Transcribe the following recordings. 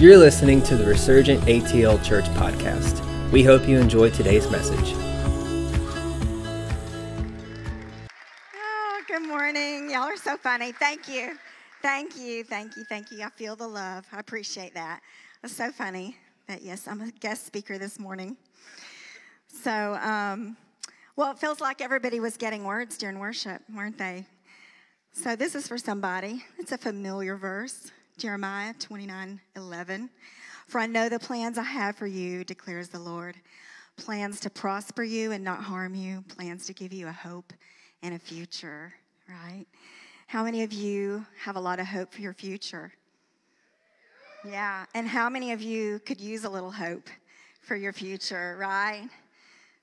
You're listening to the Resurgent ATL Church podcast. We hope you enjoy today's message. Oh, good morning. Y'all are so funny. Thank you. Thank you. Thank you. Thank you. I feel the love. I appreciate that. It's so funny that, yes, I'm a guest speaker this morning. So, um, well, it feels like everybody was getting words during worship, weren't they? So, this is for somebody. It's a familiar verse. Jeremiah 29 11. For I know the plans I have for you, declares the Lord plans to prosper you and not harm you, plans to give you a hope and a future, right? How many of you have a lot of hope for your future? Yeah, and how many of you could use a little hope for your future, right?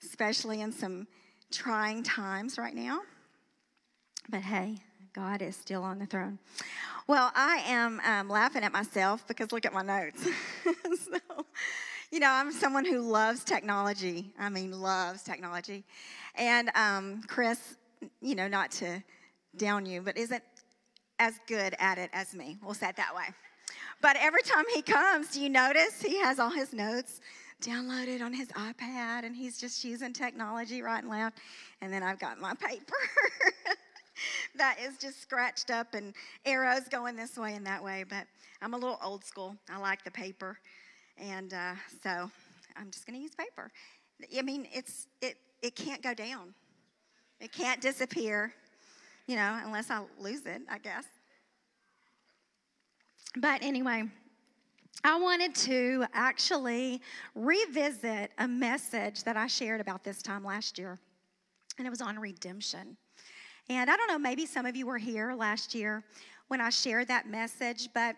Especially in some trying times right now. But hey, God is still on the throne. Well, I am um, laughing at myself because look at my notes. so, you know, I'm someone who loves technology. I mean, loves technology. And um, Chris, you know, not to down you, but isn't as good at it as me. We'll say it that way. But every time he comes, do you notice he has all his notes downloaded on his iPad and he's just using technology right and left? And then I've got my paper. that is just scratched up and arrows going this way and that way. But I'm a little old school. I like the paper, and uh, so I'm just going to use paper. I mean, it's it it can't go down. It can't disappear, you know, unless I lose it, I guess. But anyway, I wanted to actually revisit a message that I shared about this time last year, and it was on redemption. And I don't know, maybe some of you were here last year when I shared that message, but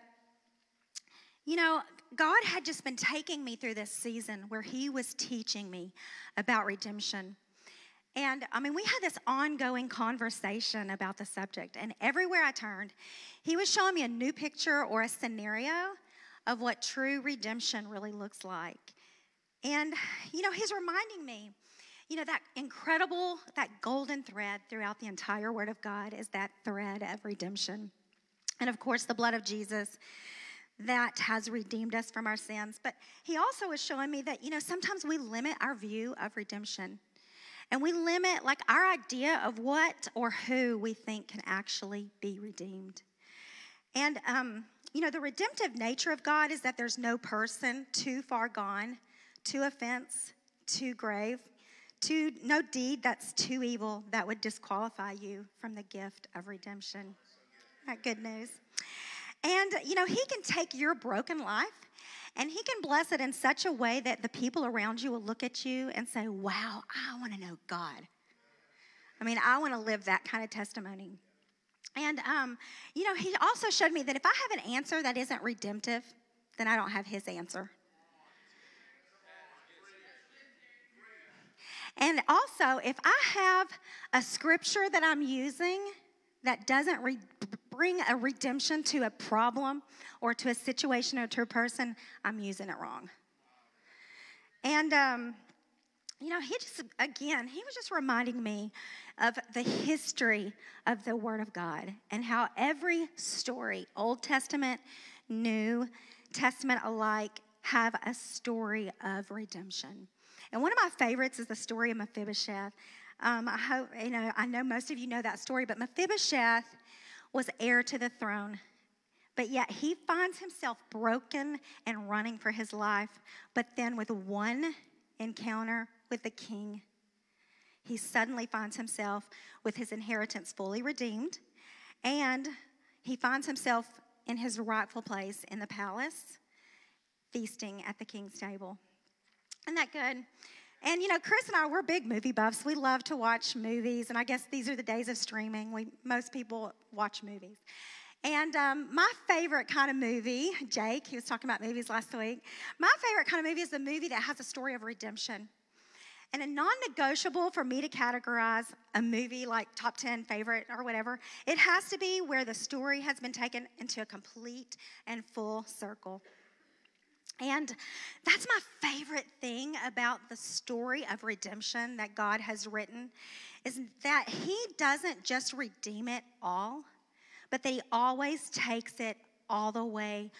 you know, God had just been taking me through this season where He was teaching me about redemption. And I mean, we had this ongoing conversation about the subject, and everywhere I turned, He was showing me a new picture or a scenario of what true redemption really looks like. And, you know, He's reminding me you know, that incredible, that golden thread throughout the entire Word of God is that thread of redemption. And of course, the blood of Jesus that has redeemed us from our sins. But he also is showing me that, you know, sometimes we limit our view of redemption. And we limit, like, our idea of what or who we think can actually be redeemed. And, um, you know, the redemptive nature of God is that there's no person too far gone, too offense, too grave, no deed that's too evil that would disqualify you from the gift of redemption. That good news. And, you know, He can take your broken life and He can bless it in such a way that the people around you will look at you and say, wow, I want to know God. I mean, I want to live that kind of testimony. And, um, you know, He also showed me that if I have an answer that isn't redemptive, then I don't have His answer. And also, if I have a scripture that I'm using that doesn't re- bring a redemption to a problem or to a situation or to a person, I'm using it wrong. And, um, you know, he just, again, he was just reminding me of the history of the Word of God and how every story, Old Testament, New Testament alike, have a story of redemption. And one of my favorites is the story of Mephibosheth. Um, I hope, you know, I know most of you know that story, but Mephibosheth was heir to the throne. But yet he finds himself broken and running for his life. But then, with one encounter with the king, he suddenly finds himself with his inheritance fully redeemed. And he finds himself in his rightful place in the palace, feasting at the king's table. Isn't that good? And you know, Chris and I, we're big movie buffs. We love to watch movies, and I guess these are the days of streaming. We most people watch movies. And um, my favorite kind of movie, Jake, he was talking about movies last week. My favorite kind of movie is the movie that has a story of redemption. And a non negotiable for me to categorize a movie like top 10 favorite or whatever, it has to be where the story has been taken into a complete and full circle. And that's my favorite thing about the story of redemption that God has written is that he doesn't just redeem it all, but that he always takes it all the way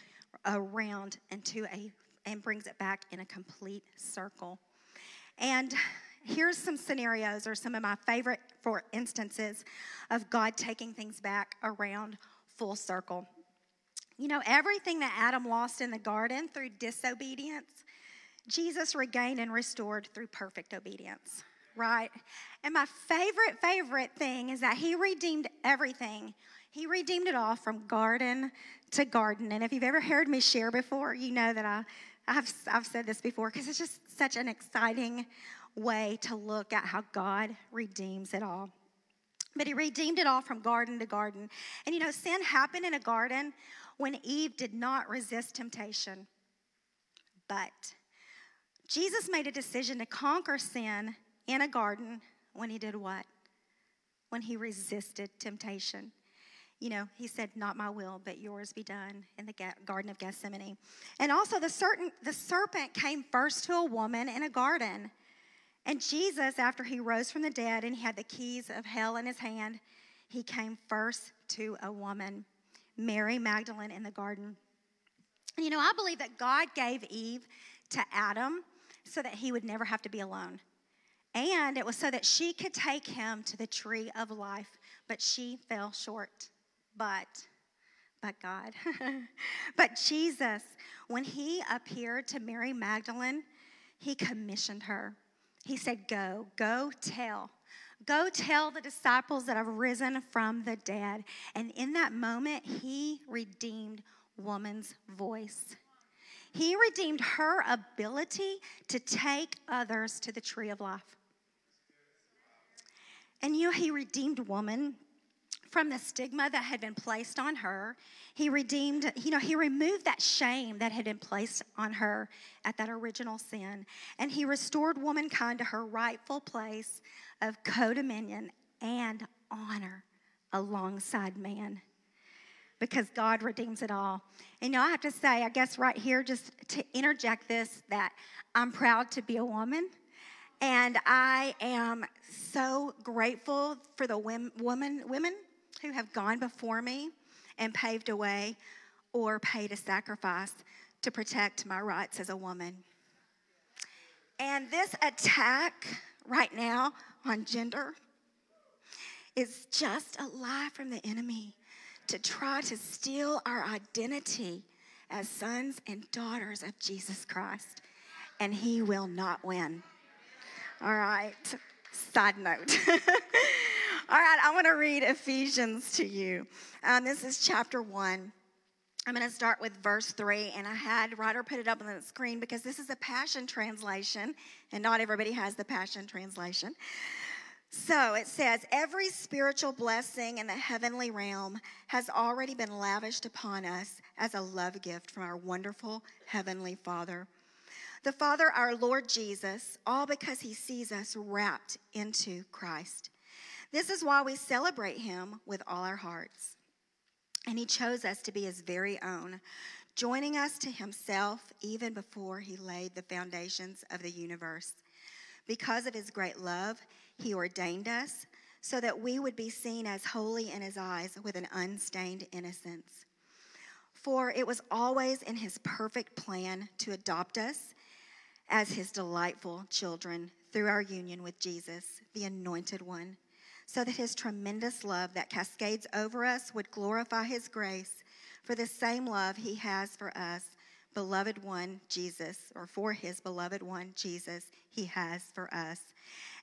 around into a and brings it back in a complete circle. And here's some scenarios or some of my favorite for instances of God taking things back around full circle. You know, everything that Adam lost in the garden through disobedience, Jesus regained and restored through perfect obedience, right? And my favorite, favorite thing is that he redeemed everything. He redeemed it all from garden to garden. And if you've ever heard me share before, you know that I, I've, I've said this before because it's just such an exciting way to look at how God redeems it all. But he redeemed it all from garden to garden. And you know, sin happened in a garden when Eve did not resist temptation. But Jesus made a decision to conquer sin in a garden when he did what? When he resisted temptation. You know, he said, Not my will, but yours be done in the Garden of Gethsemane. And also, the, certain, the serpent came first to a woman in a garden. And Jesus, after he rose from the dead and he had the keys of hell in his hand, he came first to a woman, Mary Magdalene, in the garden. And you know, I believe that God gave Eve to Adam so that he would never have to be alone. And it was so that she could take him to the tree of life, but she fell short. But, but God. but Jesus, when he appeared to Mary Magdalene, he commissioned her. He said, Go, go tell. Go tell the disciples that I've risen from the dead. And in that moment, he redeemed woman's voice. He redeemed her ability to take others to the tree of life. And you know, he redeemed woman from the stigma that had been placed on her. He redeemed, you know, he removed that shame that had been placed on her at that original sin. And he restored womankind to her rightful place of co dominion and honor alongside man. Because God redeems it all. And you know, I have to say, I guess right here, just to interject this, that I'm proud to be a woman. And I am so grateful for the women, women who have gone before me and paved a way or paid a sacrifice to protect my rights as a woman. And this attack right now on gender is just a lie from the enemy to try to steal our identity as sons and daughters of Jesus Christ. And he will not win. All right, side note. All right, I want to read Ephesians to you. Um, this is chapter one. I'm going to start with verse 3, and I had Ryder put it up on the screen because this is a Passion Translation, and not everybody has the Passion Translation. So it says, Every spiritual blessing in the heavenly realm has already been lavished upon us as a love gift from our wonderful Heavenly Father. The Father, our Lord Jesus, all because He sees us wrapped into Christ. This is why we celebrate him with all our hearts. And he chose us to be his very own, joining us to himself even before he laid the foundations of the universe. Because of his great love, he ordained us so that we would be seen as holy in his eyes with an unstained innocence. For it was always in his perfect plan to adopt us as his delightful children through our union with Jesus, the anointed one so that his tremendous love that cascades over us would glorify his grace for the same love he has for us, beloved one, Jesus, or for his beloved one, Jesus, he has for us.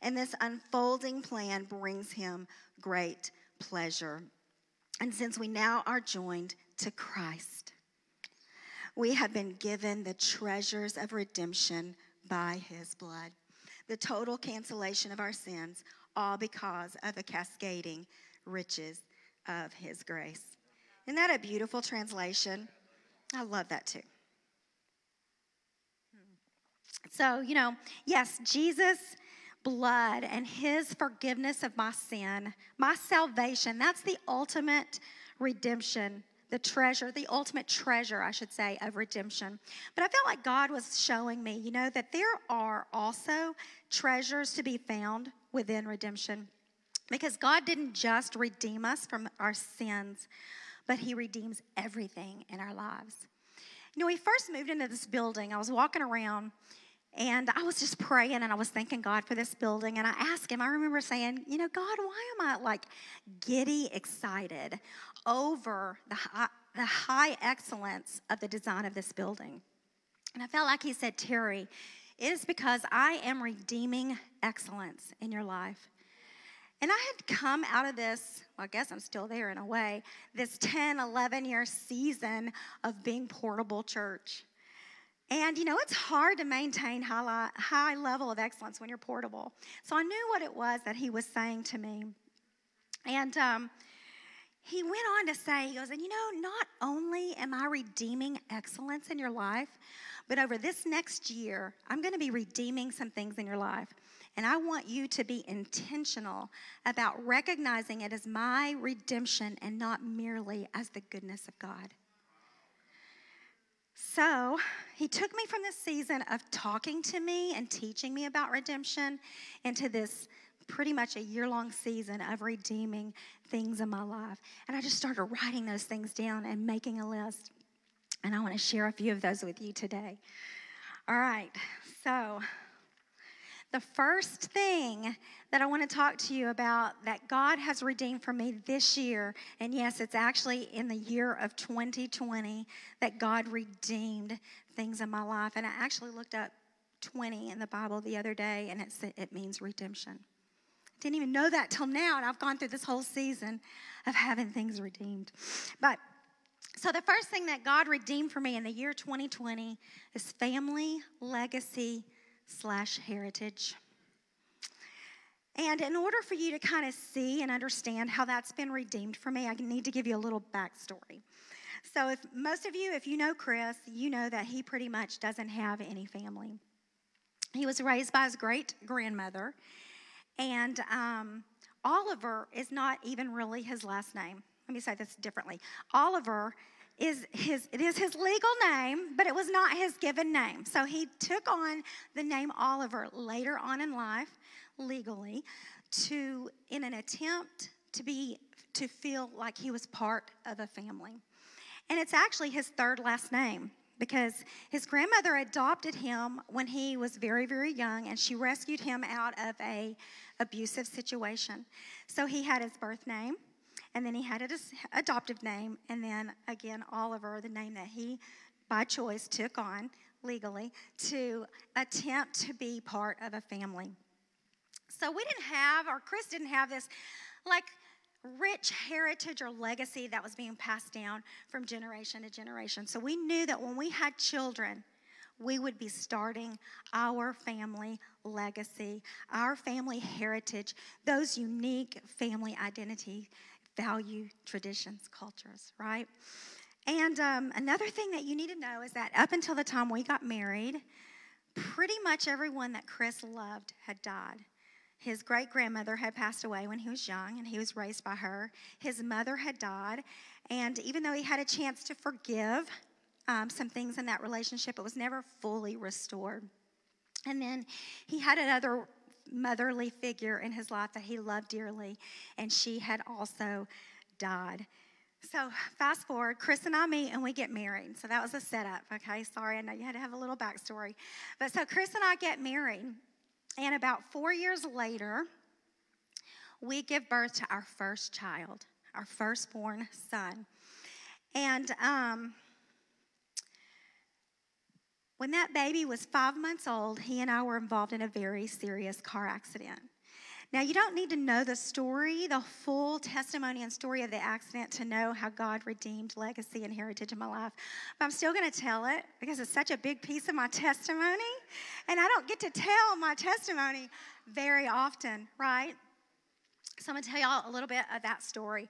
And this unfolding plan brings him great pleasure. And since we now are joined to Christ, we have been given the treasures of redemption by his blood, the total cancellation of our sins all because of the cascading riches of his grace. Isn't that a beautiful translation? I love that too. So, you know, yes, Jesus' blood and his forgiveness of my sin, my salvation, that's the ultimate redemption, the treasure, the ultimate treasure, I should say, of redemption. But I felt like God was showing me, you know, that there are also treasures to be found within redemption. Because God didn't just redeem us from our sins, but He redeems everything in our lives. You know, we first moved into this building. I was walking around and I was just praying and I was thanking God for this building. And I asked him, I remember saying, You know, God, why am I like giddy excited over the high, the high excellence of the design of this building? And I felt like he said, Terry, it is because I am redeeming excellence in your life. And I had come out of this, well, I guess I'm still there in a way, this 10, 11 year season of being portable church. And you know, it's hard to maintain high, high level of excellence when you're portable. So I knew what it was that he was saying to me. And um, he went on to say, he goes, and you know, not only am I redeeming excellence in your life, but over this next year, I'm going to be redeeming some things in your life. And I want you to be intentional about recognizing it as my redemption and not merely as the goodness of God. So he took me from this season of talking to me and teaching me about redemption into this pretty much a year long season of redeeming things in my life. And I just started writing those things down and making a list. And I want to share a few of those with you today. All right, so the first thing that I want to talk to you about that God has redeemed for me this year, and yes, it's actually in the year of 2020 that God redeemed things in my life. And I actually looked up 20 in the Bible the other day, and it's, it means redemption. Didn't even know that till now, and I've gone through this whole season of having things redeemed. But so, the first thing that God redeemed for me in the year 2020 is family, legacy, slash heritage. And in order for you to kind of see and understand how that's been redeemed for me, I need to give you a little backstory. So, if most of you, if you know Chris, you know that he pretty much doesn't have any family. He was raised by his great grandmother, and um, Oliver is not even really his last name. Let me say this differently. Oliver is his it is his legal name, but it was not his given name. So he took on the name Oliver later on in life, legally, to in an attempt to be to feel like he was part of a family. And it's actually his third last name because his grandmother adopted him when he was very very young and she rescued him out of a abusive situation. So he had his birth name and then he had his adoptive name, and then again, Oliver, the name that he by choice took on legally to attempt to be part of a family. So we didn't have, or Chris didn't have this like rich heritage or legacy that was being passed down from generation to generation. So we knew that when we had children, we would be starting our family legacy, our family heritage, those unique family identity value traditions, cultures, right? And um, another thing that you need to know is that up until the time we got married, pretty much everyone that Chris loved had died. His great grandmother had passed away when he was young, and he was raised by her. His mother had died, and even though he had a chance to forgive um, some things in that relationship, it was never fully restored. And then he had another motherly figure in his life that he loved dearly, and she had also died. So, fast forward, Chris and I meet and we get married. So, that was a setup, okay? Sorry, I know you had to have a little backstory. But so, Chris and I get married, and about four years later, we give birth to our first child, our firstborn son. And um, when that baby was five months old, he and I were involved in a very serious car accident. Now, you don't need to know the story, the full testimony and story of the accident to know how God redeemed legacy and heritage in my life. But I'm still going to tell it because it's such a big piece of my testimony. And I don't get to tell my testimony very often, right? So I'm going to tell y'all a little bit of that story.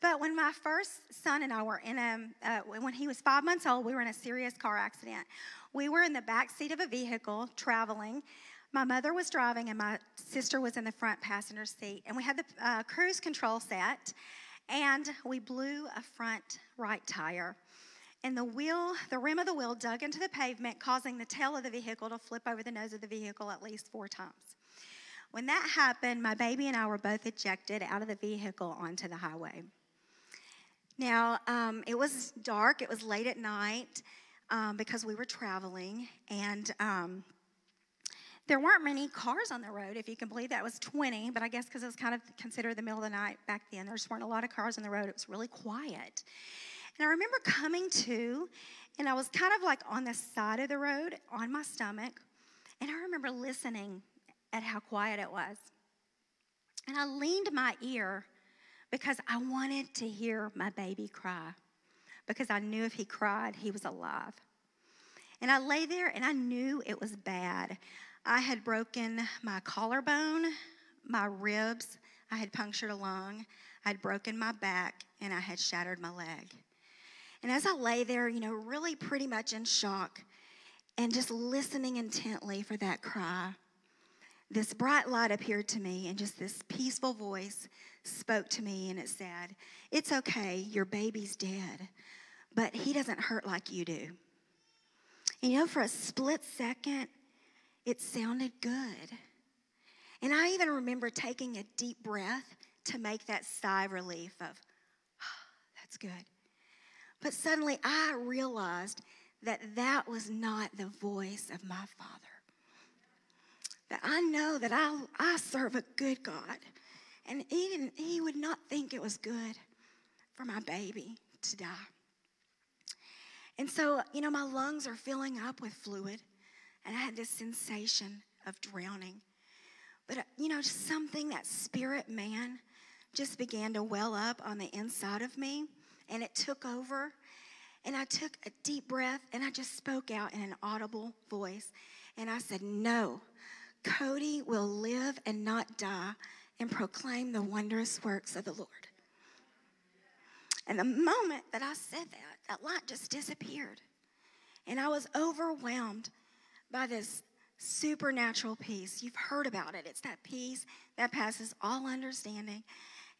But when my first son and I were in a, uh, when he was five months old, we were in a serious car accident. We were in the back seat of a vehicle traveling. My mother was driving, and my sister was in the front passenger seat. And we had the uh, cruise control set, and we blew a front right tire. And the wheel, the rim of the wheel dug into the pavement, causing the tail of the vehicle to flip over the nose of the vehicle at least four times. When that happened, my baby and I were both ejected out of the vehicle onto the highway. Now, um, it was dark, it was late at night. Um, because we were traveling and. Um, there weren't many cars on the road, if you can believe that. It was 20, but I guess because it was kind of considered the middle of the night back then, there just weren't a lot of cars on the road. It was really quiet. And I remember coming to, and I was kind of like on the side of the road on my stomach, and I remember listening at how quiet it was. And I leaned my ear because I wanted to hear my baby cry, because I knew if he cried, he was alive. And I lay there and I knew it was bad. I had broken my collarbone, my ribs, I had punctured a lung, I had broken my back, and I had shattered my leg. And as I lay there, you know, really pretty much in shock and just listening intently for that cry, this bright light appeared to me, and just this peaceful voice spoke to me, and it said, It's okay, your baby's dead, but he doesn't hurt like you do. And you know, for a split second, it sounded good. And I even remember taking a deep breath to make that sigh relief of, oh, that's good. But suddenly I realized that that was not the voice of my Father. That I know that I, I serve a good God. And he, he would not think it was good for my baby to die. And so, you know, my lungs are filling up with fluid and I had this sensation of drowning. But, uh, you know, just something, that spirit man just began to well up on the inside of me, and it took over. And I took a deep breath and I just spoke out in an audible voice. And I said, No, Cody will live and not die and proclaim the wondrous works of the Lord. And the moment that I said that, that light just disappeared. And I was overwhelmed by this supernatural peace. You've heard about it. It's that peace that passes all understanding.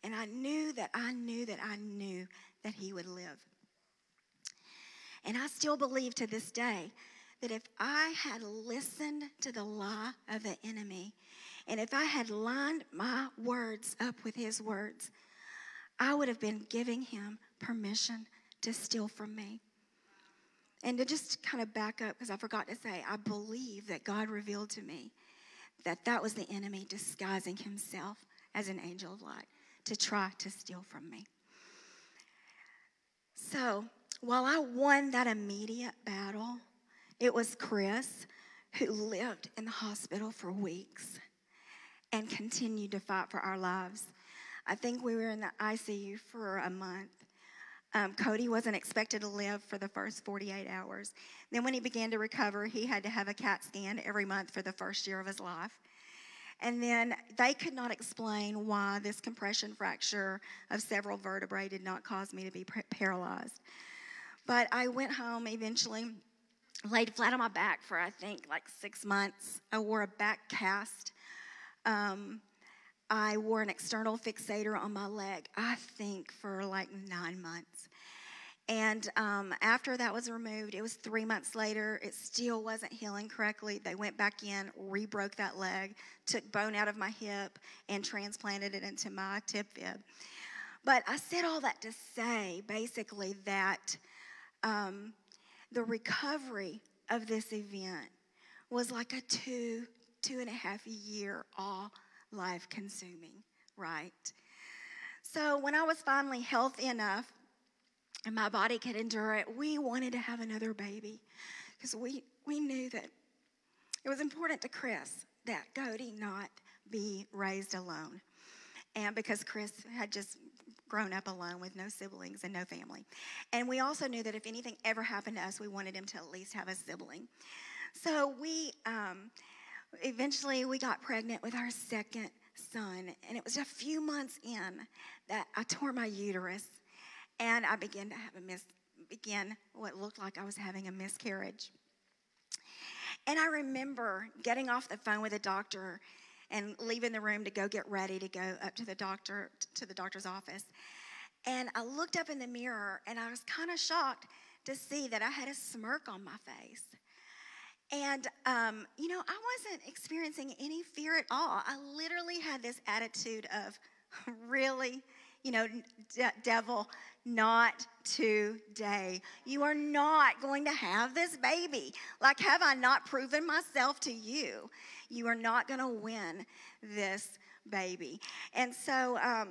And I knew that I knew that I knew that He would live. And I still believe to this day that if I had listened to the lie of the enemy, and if I had lined my words up with his words, I would have been giving him permission to steal from me. And to just kind of back up, because I forgot to say, I believe that God revealed to me that that was the enemy disguising himself as an angel of light to try to steal from me. So while I won that immediate battle, it was Chris who lived in the hospital for weeks and continued to fight for our lives. I think we were in the ICU for a month. Um, Cody wasn't expected to live for the first 48 hours. Then, when he began to recover, he had to have a CAT scan every month for the first year of his life. And then they could not explain why this compression fracture of several vertebrae did not cause me to be paralyzed. But I went home eventually, laid flat on my back for I think like six months. I wore a back cast. Um, I wore an external fixator on my leg, I think for like nine months. And um, after that was removed, it was three months later. It still wasn't healing correctly. They went back in, re broke that leg, took bone out of my hip, and transplanted it into my tib fib. But I said all that to say basically that um, the recovery of this event was like a two, two and a half year all life consuming, right? So when I was finally healthy enough and my body could endure it, we wanted to have another baby because we, we knew that it was important to Chris that Cody not be raised alone. And because Chris had just grown up alone with no siblings and no family. And we also knew that if anything ever happened to us, we wanted him to at least have a sibling. So we um, eventually we got pregnant with our second son, and it was a few months in that I tore my uterus, and I began to have a mis begin what looked like I was having a miscarriage. And I remember getting off the phone with a doctor and leaving the room to go get ready to go up to the doctor to the doctor's office. And I looked up in the mirror and I was kind of shocked to see that I had a smirk on my face. And, um, you know, I wasn't experiencing any fear at all. I literally had this attitude of, really? You know, de- devil, not today. You are not going to have this baby. Like, have I not proven myself to you? You are not going to win this baby. And so, um,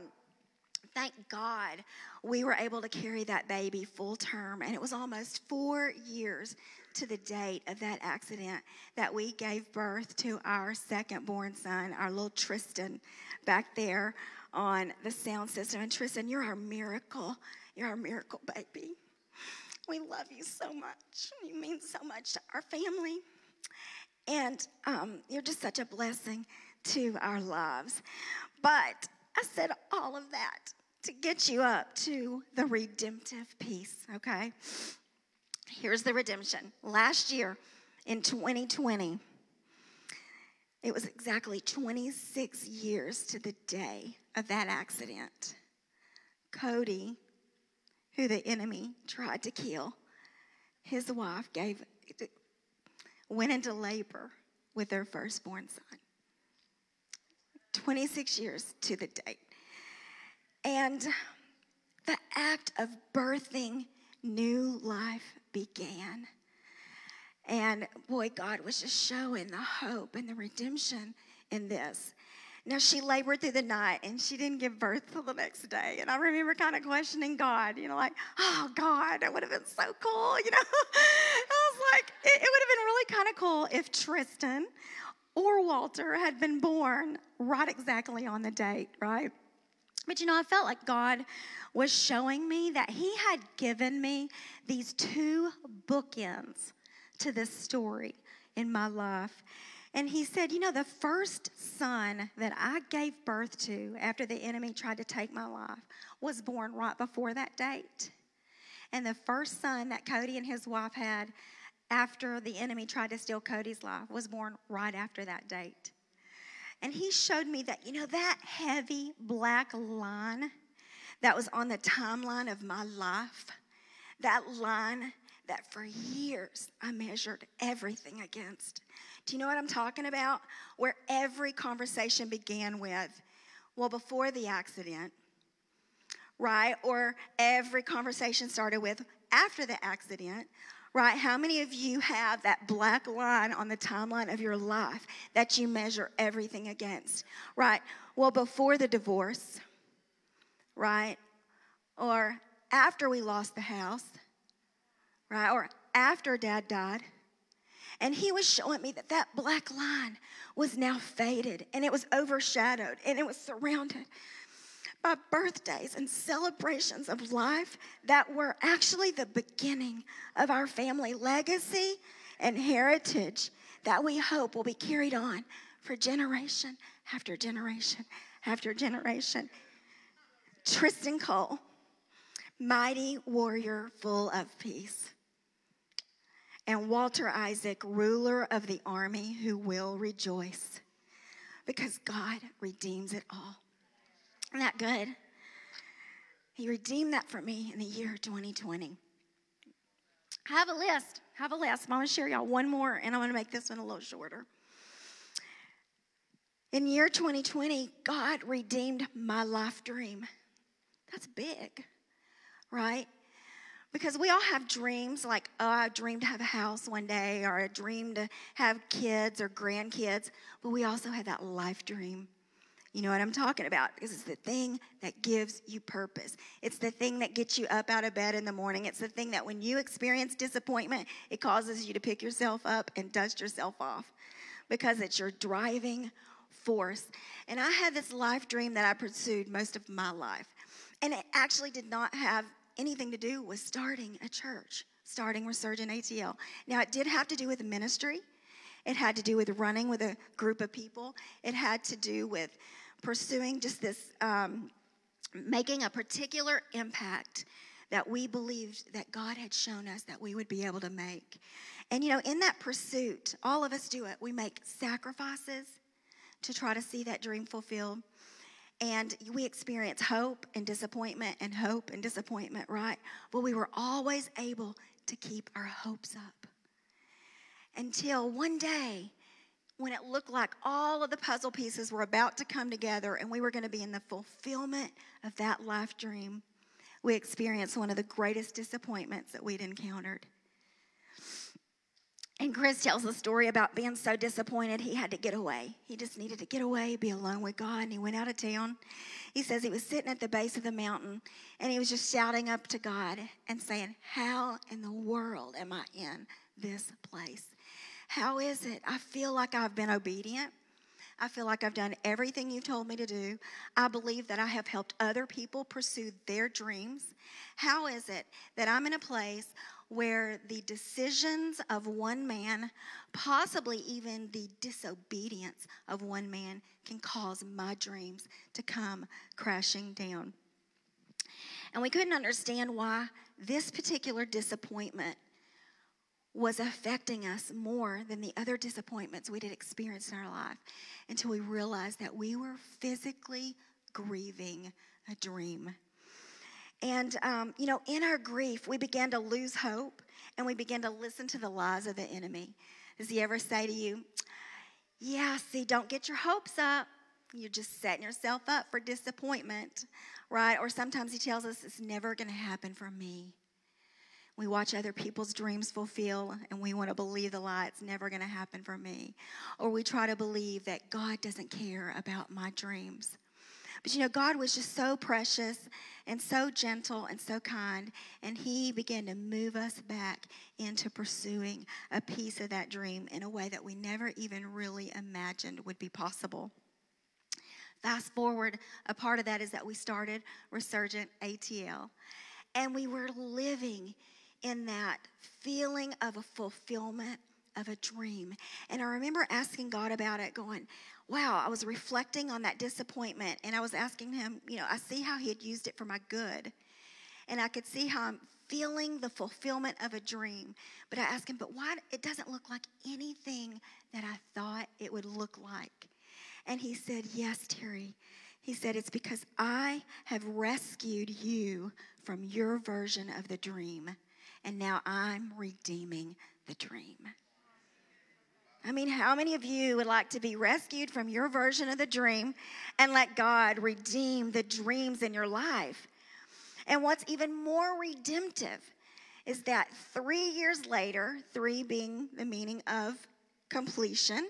thank God we were able to carry that baby full term. And it was almost four years to the date of that accident that we gave birth to our second born son, our little Tristan, back there on the sound system. And Tristan, you're our miracle. You're our miracle baby. We love you so much. You mean so much to our family. And um, you're just such a blessing to our lives. But I said all of that to get you up to the redemptive piece, okay? Here's the redemption. Last year in 2020, it was exactly 26 years to the day of that accident. Cody, who the enemy tried to kill, his wife gave went into labor with their firstborn son. 26 years to the date. And the act of birthing new life began. And boy, God was just showing the hope and the redemption in this. Now, she labored through the night and she didn't give birth till the next day. And I remember kind of questioning God, you know, like, oh, God, that would have been so cool, you know. I was like, it, it would have been really kind of cool if Tristan or Walter had been born right exactly on the date, right? But you know, I felt like God was showing me that He had given me these two bookends to this story in my life. And He said, You know, the first son that I gave birth to after the enemy tried to take my life was born right before that date. And the first son that Cody and his wife had after the enemy tried to steal Cody's life was born right after that date. And he showed me that, you know, that heavy black line that was on the timeline of my life, that line that for years I measured everything against. Do you know what I'm talking about? Where every conversation began with, well, before the accident, right? Or every conversation started with, after the accident, right? How many of you have that black line on the timeline of your life that you measure everything against, right? Well, before the divorce, right? Or after we lost the house, right? Or after dad died. And he was showing me that that black line was now faded and it was overshadowed and it was surrounded by birthdays and celebrations of life that were actually the beginning of our family legacy and heritage that we hope will be carried on for generation after generation after generation. Tristan Cole, mighty warrior full of peace. And Walter Isaac, ruler of the army who will rejoice because God redeems it all. That good? He redeemed that for me in the year 2020. I have a list. I have a list. I'm going to share y'all one more, and I'm going to make this one a little shorter. In year 2020, God redeemed my life dream. That's big, right? Because we all have dreams like, oh, I dream to have a house one day, or I dream to have kids or grandkids, but we also have that life dream. You know what I'm talking about? Because it's the thing that gives you purpose. It's the thing that gets you up out of bed in the morning. It's the thing that when you experience disappointment, it causes you to pick yourself up and dust yourself off because it's your driving force. And I had this life dream that I pursued most of my life. And it actually did not have anything to do with starting a church, starting Resurgent ATL. Now, it did have to do with ministry. It had to do with running with a group of people. It had to do with pursuing just this, um, making a particular impact that we believed that God had shown us that we would be able to make. And you know, in that pursuit, all of us do it. We make sacrifices to try to see that dream fulfilled. And we experience hope and disappointment and hope and disappointment, right? But we were always able to keep our hopes up until one day when it looked like all of the puzzle pieces were about to come together and we were going to be in the fulfillment of that life dream, we experienced one of the greatest disappointments that we'd encountered. And Chris tells the story about being so disappointed he had to get away. He just needed to get away, be alone with God, and he went out of town. He says he was sitting at the base of the mountain and he was just shouting up to God and saying, How in the world am I in this place? How is it? I feel like I've been obedient. I feel like I've done everything you've told me to do. I believe that I have helped other people pursue their dreams. How is it that I'm in a place where the decisions of one man, possibly even the disobedience of one man, can cause my dreams to come crashing down? And we couldn't understand why this particular disappointment was affecting us more than the other disappointments we'd experienced in our life until we realized that we were physically grieving a dream. And, um, you know, in our grief, we began to lose hope and we began to listen to the lies of the enemy. Does he ever say to you, Yeah, see, don't get your hopes up. You're just setting yourself up for disappointment, right? Or sometimes he tells us it's never going to happen for me. We watch other people's dreams fulfill and we want to believe the lie, it's never going to happen for me. Or we try to believe that God doesn't care about my dreams. But you know, God was just so precious and so gentle and so kind, and He began to move us back into pursuing a piece of that dream in a way that we never even really imagined would be possible. Fast forward, a part of that is that we started Resurgent ATL, and we were living in that feeling of a fulfillment of a dream. And I remember asking God about it, going, wow, I was reflecting on that disappointment and I was asking him, you know, I see how he had used it for my good. And I could see how I'm feeling the fulfillment of a dream. But I asked him, but why it doesn't look like anything that I thought it would look like. And he said, Yes, Terry. He said, It's because I have rescued you from your version of the dream and now I'm redeeming the dream. I mean, how many of you would like to be rescued from your version of the dream and let God redeem the dreams in your life? And what's even more redemptive is that three years later, three being the meaning of completion,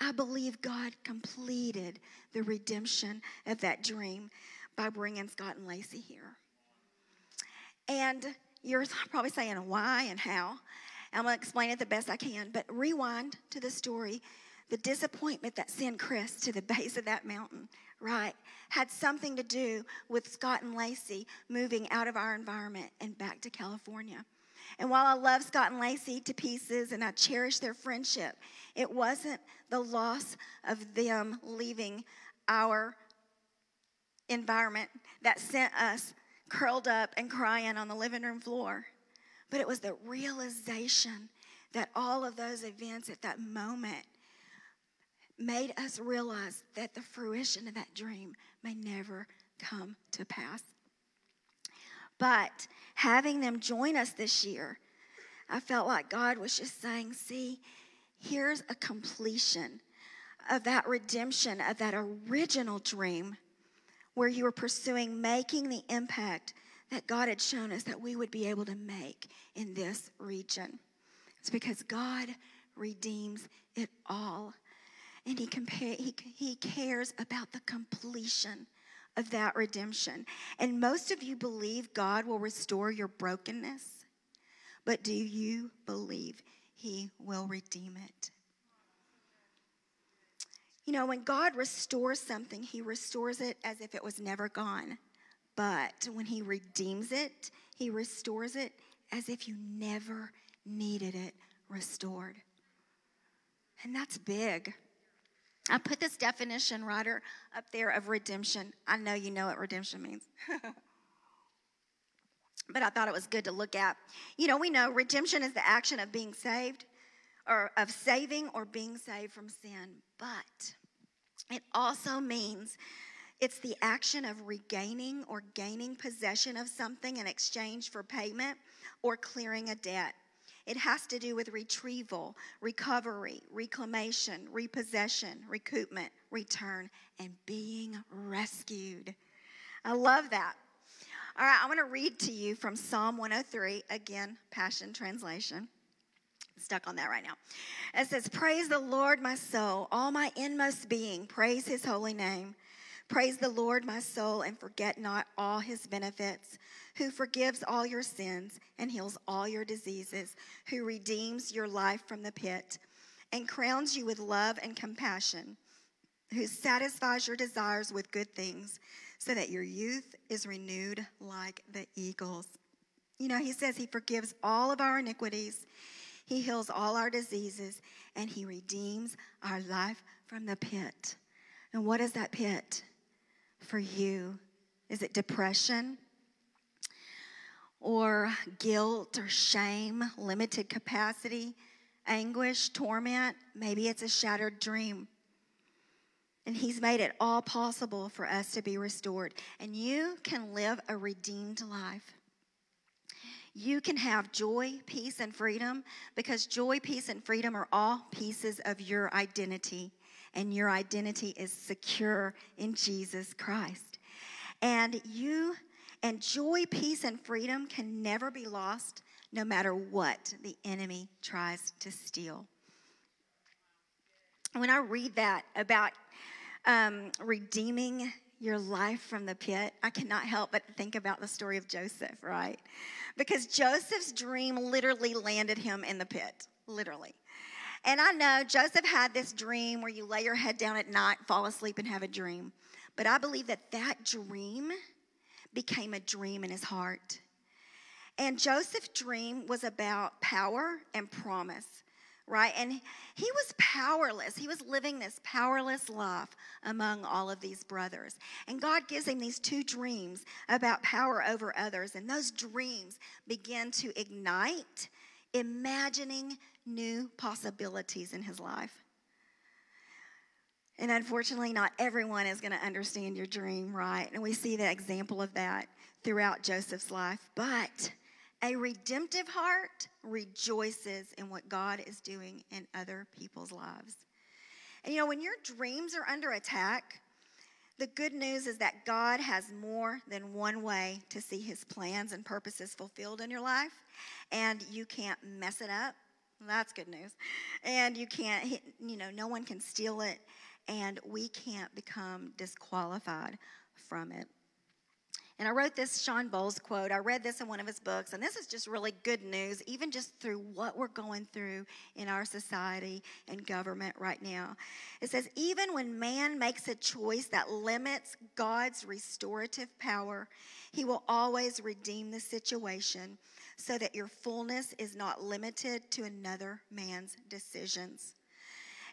I believe God completed the redemption of that dream by bringing Scott and Lacey here. And you're probably saying why and how. I'm going to explain it the best I can, but rewind to the story. The disappointment that sent Chris to the base of that mountain, right, had something to do with Scott and Lacey moving out of our environment and back to California. And while I love Scott and Lacey to pieces and I cherish their friendship, it wasn't the loss of them leaving our environment that sent us curled up and crying on the living room floor. But it was the realization that all of those events at that moment made us realize that the fruition of that dream may never come to pass. But having them join us this year, I felt like God was just saying, see, here's a completion of that redemption of that original dream where you were pursuing making the impact that God had shown us that we would be able to make in this region. It's because God redeems it all. And he, he, he cares about the completion of that redemption. And most of you believe God will restore your brokenness, but do you believe he will redeem it? You know, when God restores something, He restores it as if it was never gone. But when He redeems it, He restores it as if you never needed it restored. And that's big. I put this definition writer up there of redemption. I know you know what redemption means. but I thought it was good to look at. You know, we know redemption is the action of being saved or of saving or being saved from sin. But it also means it's the action of regaining or gaining possession of something in exchange for payment or clearing a debt. It has to do with retrieval, recovery, reclamation, repossession, recoupment, return, and being rescued. I love that. All right, I want to read to you from Psalm 103, again, Passion Translation. Stuck on that right now. It says, Praise the Lord, my soul, all my inmost being, praise his holy name. Praise the Lord, my soul, and forget not all his benefits, who forgives all your sins and heals all your diseases, who redeems your life from the pit and crowns you with love and compassion, who satisfies your desires with good things so that your youth is renewed like the eagles. You know, he says he forgives all of our iniquities, he heals all our diseases, and he redeems our life from the pit. And what is that pit for you? Is it depression? Or guilt or shame, limited capacity, anguish, torment? Maybe it's a shattered dream. And He's made it all possible for us to be restored. And you can live a redeemed life. You can have joy, peace, and freedom because joy, peace, and freedom are all pieces of your identity. And your identity is secure in Jesus Christ. And you and joy, peace, and freedom can never be lost no matter what the enemy tries to steal. When I read that about um, redeeming your life from the pit, I cannot help but think about the story of Joseph, right? Because Joseph's dream literally landed him in the pit, literally. And I know Joseph had this dream where you lay your head down at night, fall asleep, and have a dream. But I believe that that dream became a dream in his heart. And Joseph's dream was about power and promise right? And he was powerless. He was living this powerless life among all of these brothers. And God gives him these two dreams about power over others. And those dreams begin to ignite imagining new possibilities in his life. And unfortunately, not everyone is going to understand your dream, right? And we see the example of that throughout Joseph's life. But a redemptive heart rejoices in what God is doing in other people's lives. And you know, when your dreams are under attack, the good news is that God has more than one way to see his plans and purposes fulfilled in your life, and you can't mess it up. That's good news. And you can't, you know, no one can steal it, and we can't become disqualified from it. And I wrote this Shawn Bolz quote. I read this in one of his books, and this is just really good news, even just through what we're going through in our society and government right now. It says, Even when man makes a choice that limits God's restorative power, he will always redeem the situation so that your fullness is not limited to another man's decisions.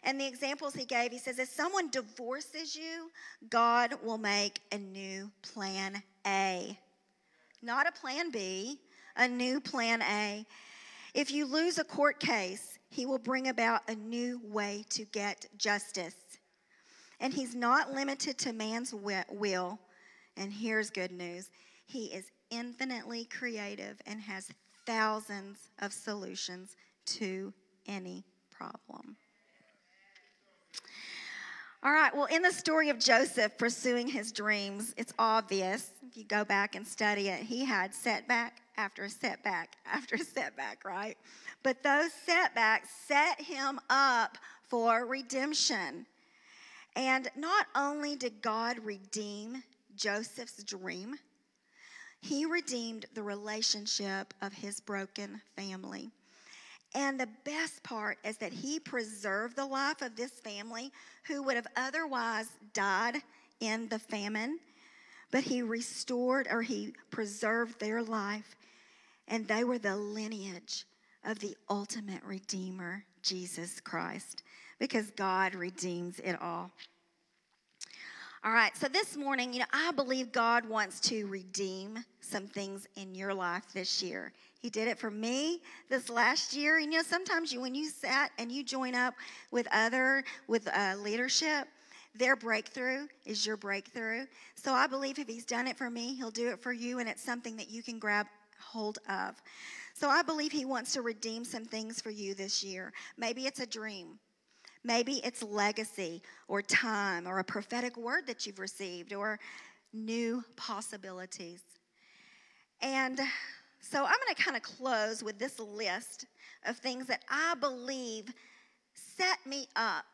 And the examples he gave, he says, if someone divorces you, God will make a new plan A. Not a plan B, a new plan A. If you lose a court case, he will bring about a new way to get justice. And he's not limited to man's will. And here's good news he is infinitely creative and has thousands of solutions to any problem. All right, well, in the story of Joseph pursuing his dreams, it's obvious, if you go back and study it, he had setback after setback after setback, right? But those setbacks set him up for redemption. And not only did God redeem Joseph's dream, he redeemed the relationship of his broken family. And the best part is that he preserved the life of this family who would have otherwise died in the famine, but he restored or he preserved their life. And they were the lineage of the ultimate Redeemer, Jesus Christ, because God redeems it all. All right, so this morning, you know, I believe God wants to redeem some things in your life this year. He did it for me this last year. And you know, sometimes you, when you sat and you join up with other, with uh, leadership, their breakthrough is your breakthrough. So I believe if he's done it for me, he'll do it for you. And it's something that you can grab hold of. So I believe He wants to redeem some things for you this year. Maybe it's a dream. Maybe it's legacy or time or a prophetic word that you've received or new possibilities. And so I'm going to kind of close with this list of things that I believe set me up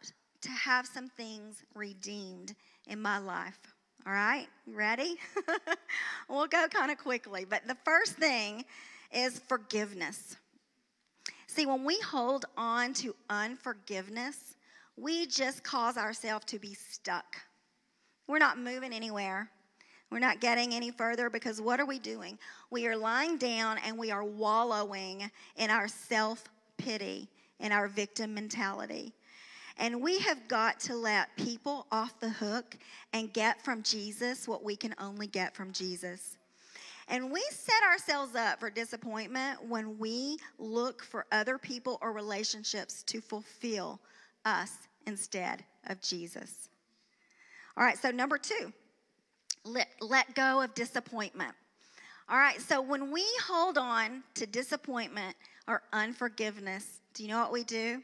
to have some things redeemed in my life. All right, ready? we'll go kind of quickly. But the first thing is forgiveness. See, when we hold on to unforgiveness, we just cause ourselves to be stuck. We're not moving anywhere. We're not getting any further because what are we doing? We are lying down and we are wallowing in our self pity, in our victim mentality. And we have got to let people off the hook and get from Jesus what we can only get from Jesus. And we set ourselves up for disappointment when we look for other people or relationships to fulfill us instead of Jesus. All right, so number two, let, let go of disappointment. All right, so when we hold on to disappointment or unforgiveness, do you know what we do?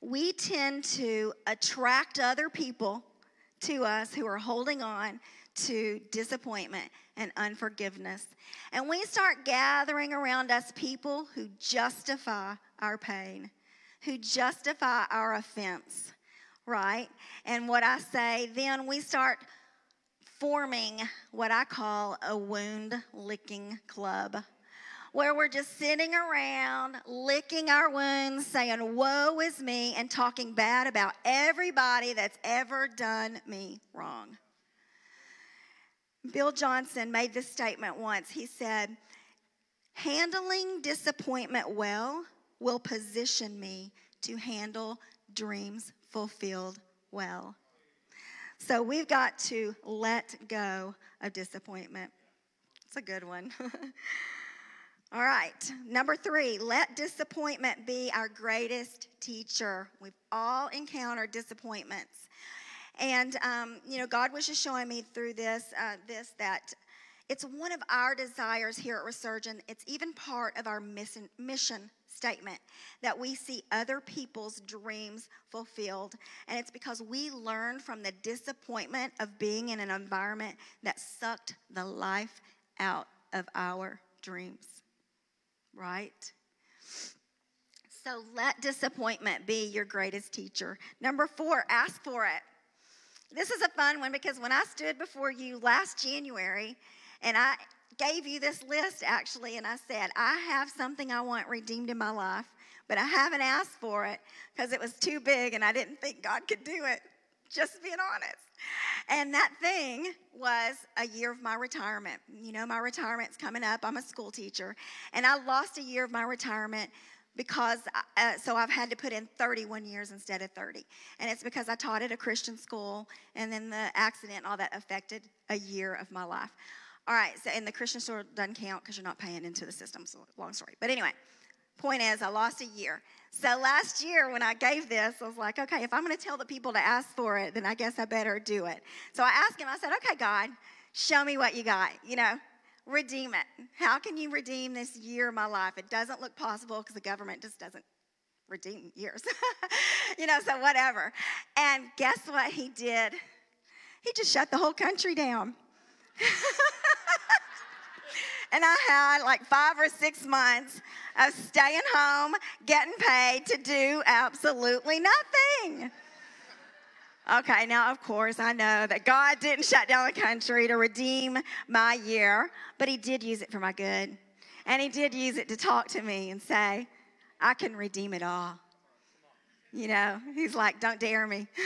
We tend to attract other people to us who are holding on to disappointment and unforgiveness. And we start gathering around us people who justify our pain, who justify our offense, right? And what I say, then we start forming what I call a wound licking club. Where we're just sitting around, licking our wounds, saying, Woe is me, and talking bad about everybody that's ever done me wrong. Bill Johnson made this statement once. He said, Handling disappointment well will position me to handle dreams fulfilled well. So we've got to let go of disappointment. It's a good one. All right, number three, let disappointment be our greatest teacher. We've all encountered disappointments. And, um, you know, God was just showing me through this, uh, this that it's one of our desires here at Resurgent. It's even part of our mission, mission statement that we see other people's dreams fulfilled. And it's because we learned from the disappointment of being in an environment that sucked the life out of our dreams. Right? So let disappointment be your greatest teacher. Number four, ask for it. This is a fun one because when I stood before you last January and I gave you this list actually, and I said, I have something I want redeemed in my life, but I haven't asked for it because it was too big and I didn't think God could do it. Just being honest. And that thing was a year of my retirement. You know, my retirement's coming up. I'm a school teacher. And I lost a year of my retirement because uh, so I've had to put in 31 years instead of 30. And it's because I taught at a Christian school and then the accident and all that affected a year of my life. All right, so and the Christian store doesn't count because you're not paying into the system. So long story. But anyway, point is I lost a year. So last year when I gave this, I was like, okay, if I'm going to tell the people to ask for it, then I guess I better do it. So I asked him, I said, okay, God, show me what you got, you know redeem it. How can you redeem this year of my life? It doesn't look possible because the government just doesn't redeem years. you know, so whatever. And guess what he did? He just shut the whole country down. and I had like five or six months of staying home, getting paid to do absolutely nothing. Okay, now of course I know that God didn't shut down the country to redeem my year, but He did use it for my good. And He did use it to talk to me and say, I can redeem it all. You know, He's like, don't dare me.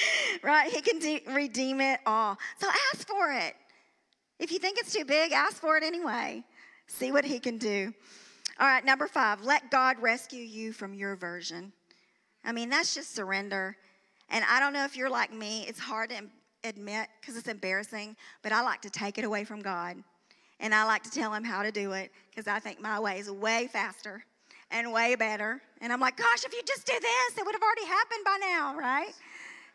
right? He can de- redeem it all. So ask for it. If you think it's too big, ask for it anyway. See what He can do. All right, number five, let God rescue you from your version. I mean, that's just surrender. And I don't know if you're like me, it's hard to admit because it's embarrassing, but I like to take it away from God. And I like to tell him how to do it because I think my way is way faster and way better. And I'm like, gosh, if you just do this, it would have already happened by now, right?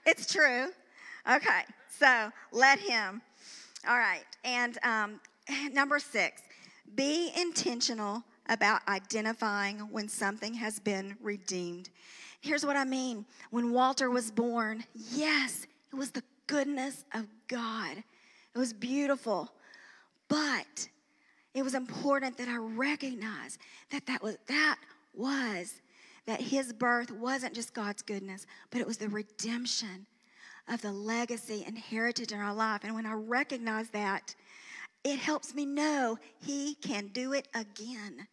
It's true. Okay, so let him. All right, and um, number six, Be intentional about identifying when something has been redeemed. Here's what I mean. When Walter was born, yes, it was the goodness of God. It was beautiful. But it was important that I recognize that that was that was that his birth wasn't just God's goodness, but it was the redemption of the legacy and heritage in our life. And when I recognize that, it helps me know he can do it again.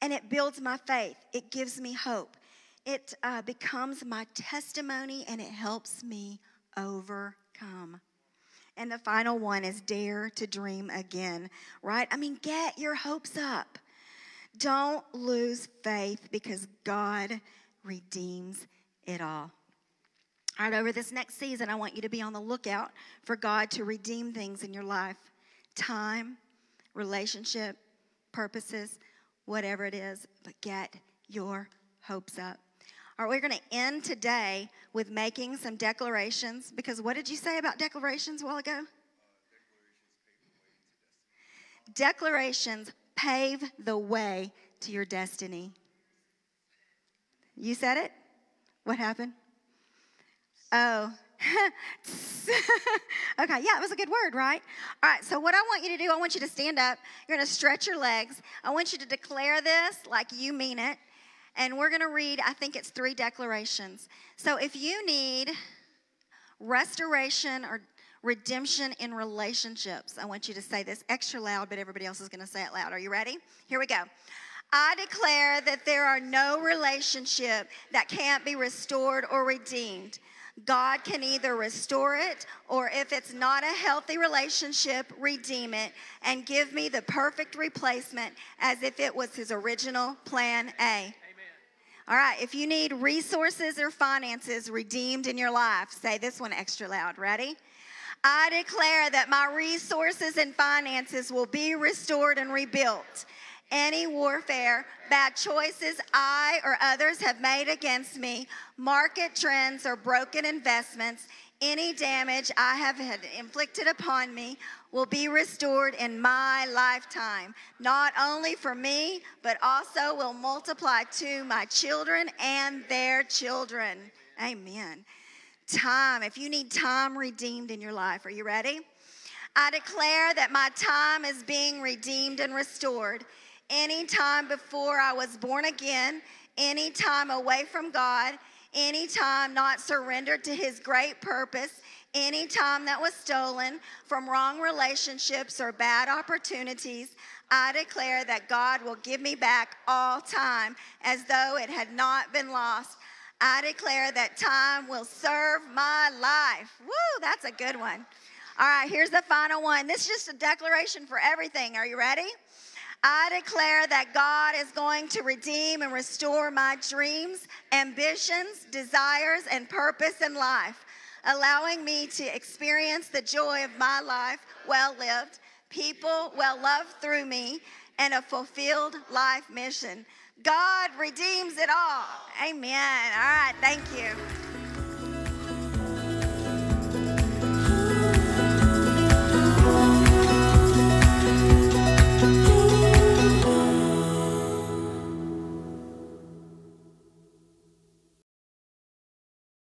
And it builds my faith. It gives me hope. It uh, becomes my testimony and it helps me overcome. And the final one is dare to dream again, right? I mean, get your hopes up. Don't lose faith because God redeems it all. All right, over this next season, I want you to be on the lookout for God to redeem things in your life time, relationship, purposes, whatever it is, but get your hopes up. All right, we're going to end today with making some declarations because what did you say about declarations a while ago? declarations pave the way to your destiny. You said it? What happened? Oh. okay, yeah, it was a good word, right? All right, so what I want you to do, I want you to stand up. You're going to stretch your legs. I want you to declare this like you mean it. And we're going to read, I think it's three declarations. So if you need restoration or redemption in relationships. I want you to say this extra loud, but everybody else is going to say it loud. Are you ready? Here we go. I declare that there are no relationship that can't be restored or redeemed. God can either restore it or if it's not a healthy relationship, redeem it and give me the perfect replacement as if it was his original plan A. All right, if you need resources or finances redeemed in your life, say this one extra loud. Ready? I declare that my resources and finances will be restored and rebuilt. Any warfare, bad choices I or others have made against me, market trends or broken investments, any damage I have had inflicted upon me will be restored in my lifetime. Not only for me, but also will multiply to my children and their children. Amen time. If you need time redeemed in your life, are you ready? I declare that my time is being redeemed and restored. Any time before I was born again, any time away from God, any time not surrendered to His great purpose, any time that was stolen from wrong relationships or bad opportunities, I declare that God will give me back all time as though it had not been lost. I declare that time will serve my life. Woo, that's a good one. All right, here's the final one. This is just a declaration for everything. Are you ready? I declare that God is going to redeem and restore my dreams, ambitions, desires, and purpose in life, allowing me to experience the joy of my life well lived, people well loved through me, and a fulfilled life mission. God redeems it all. Amen. All right, thank you.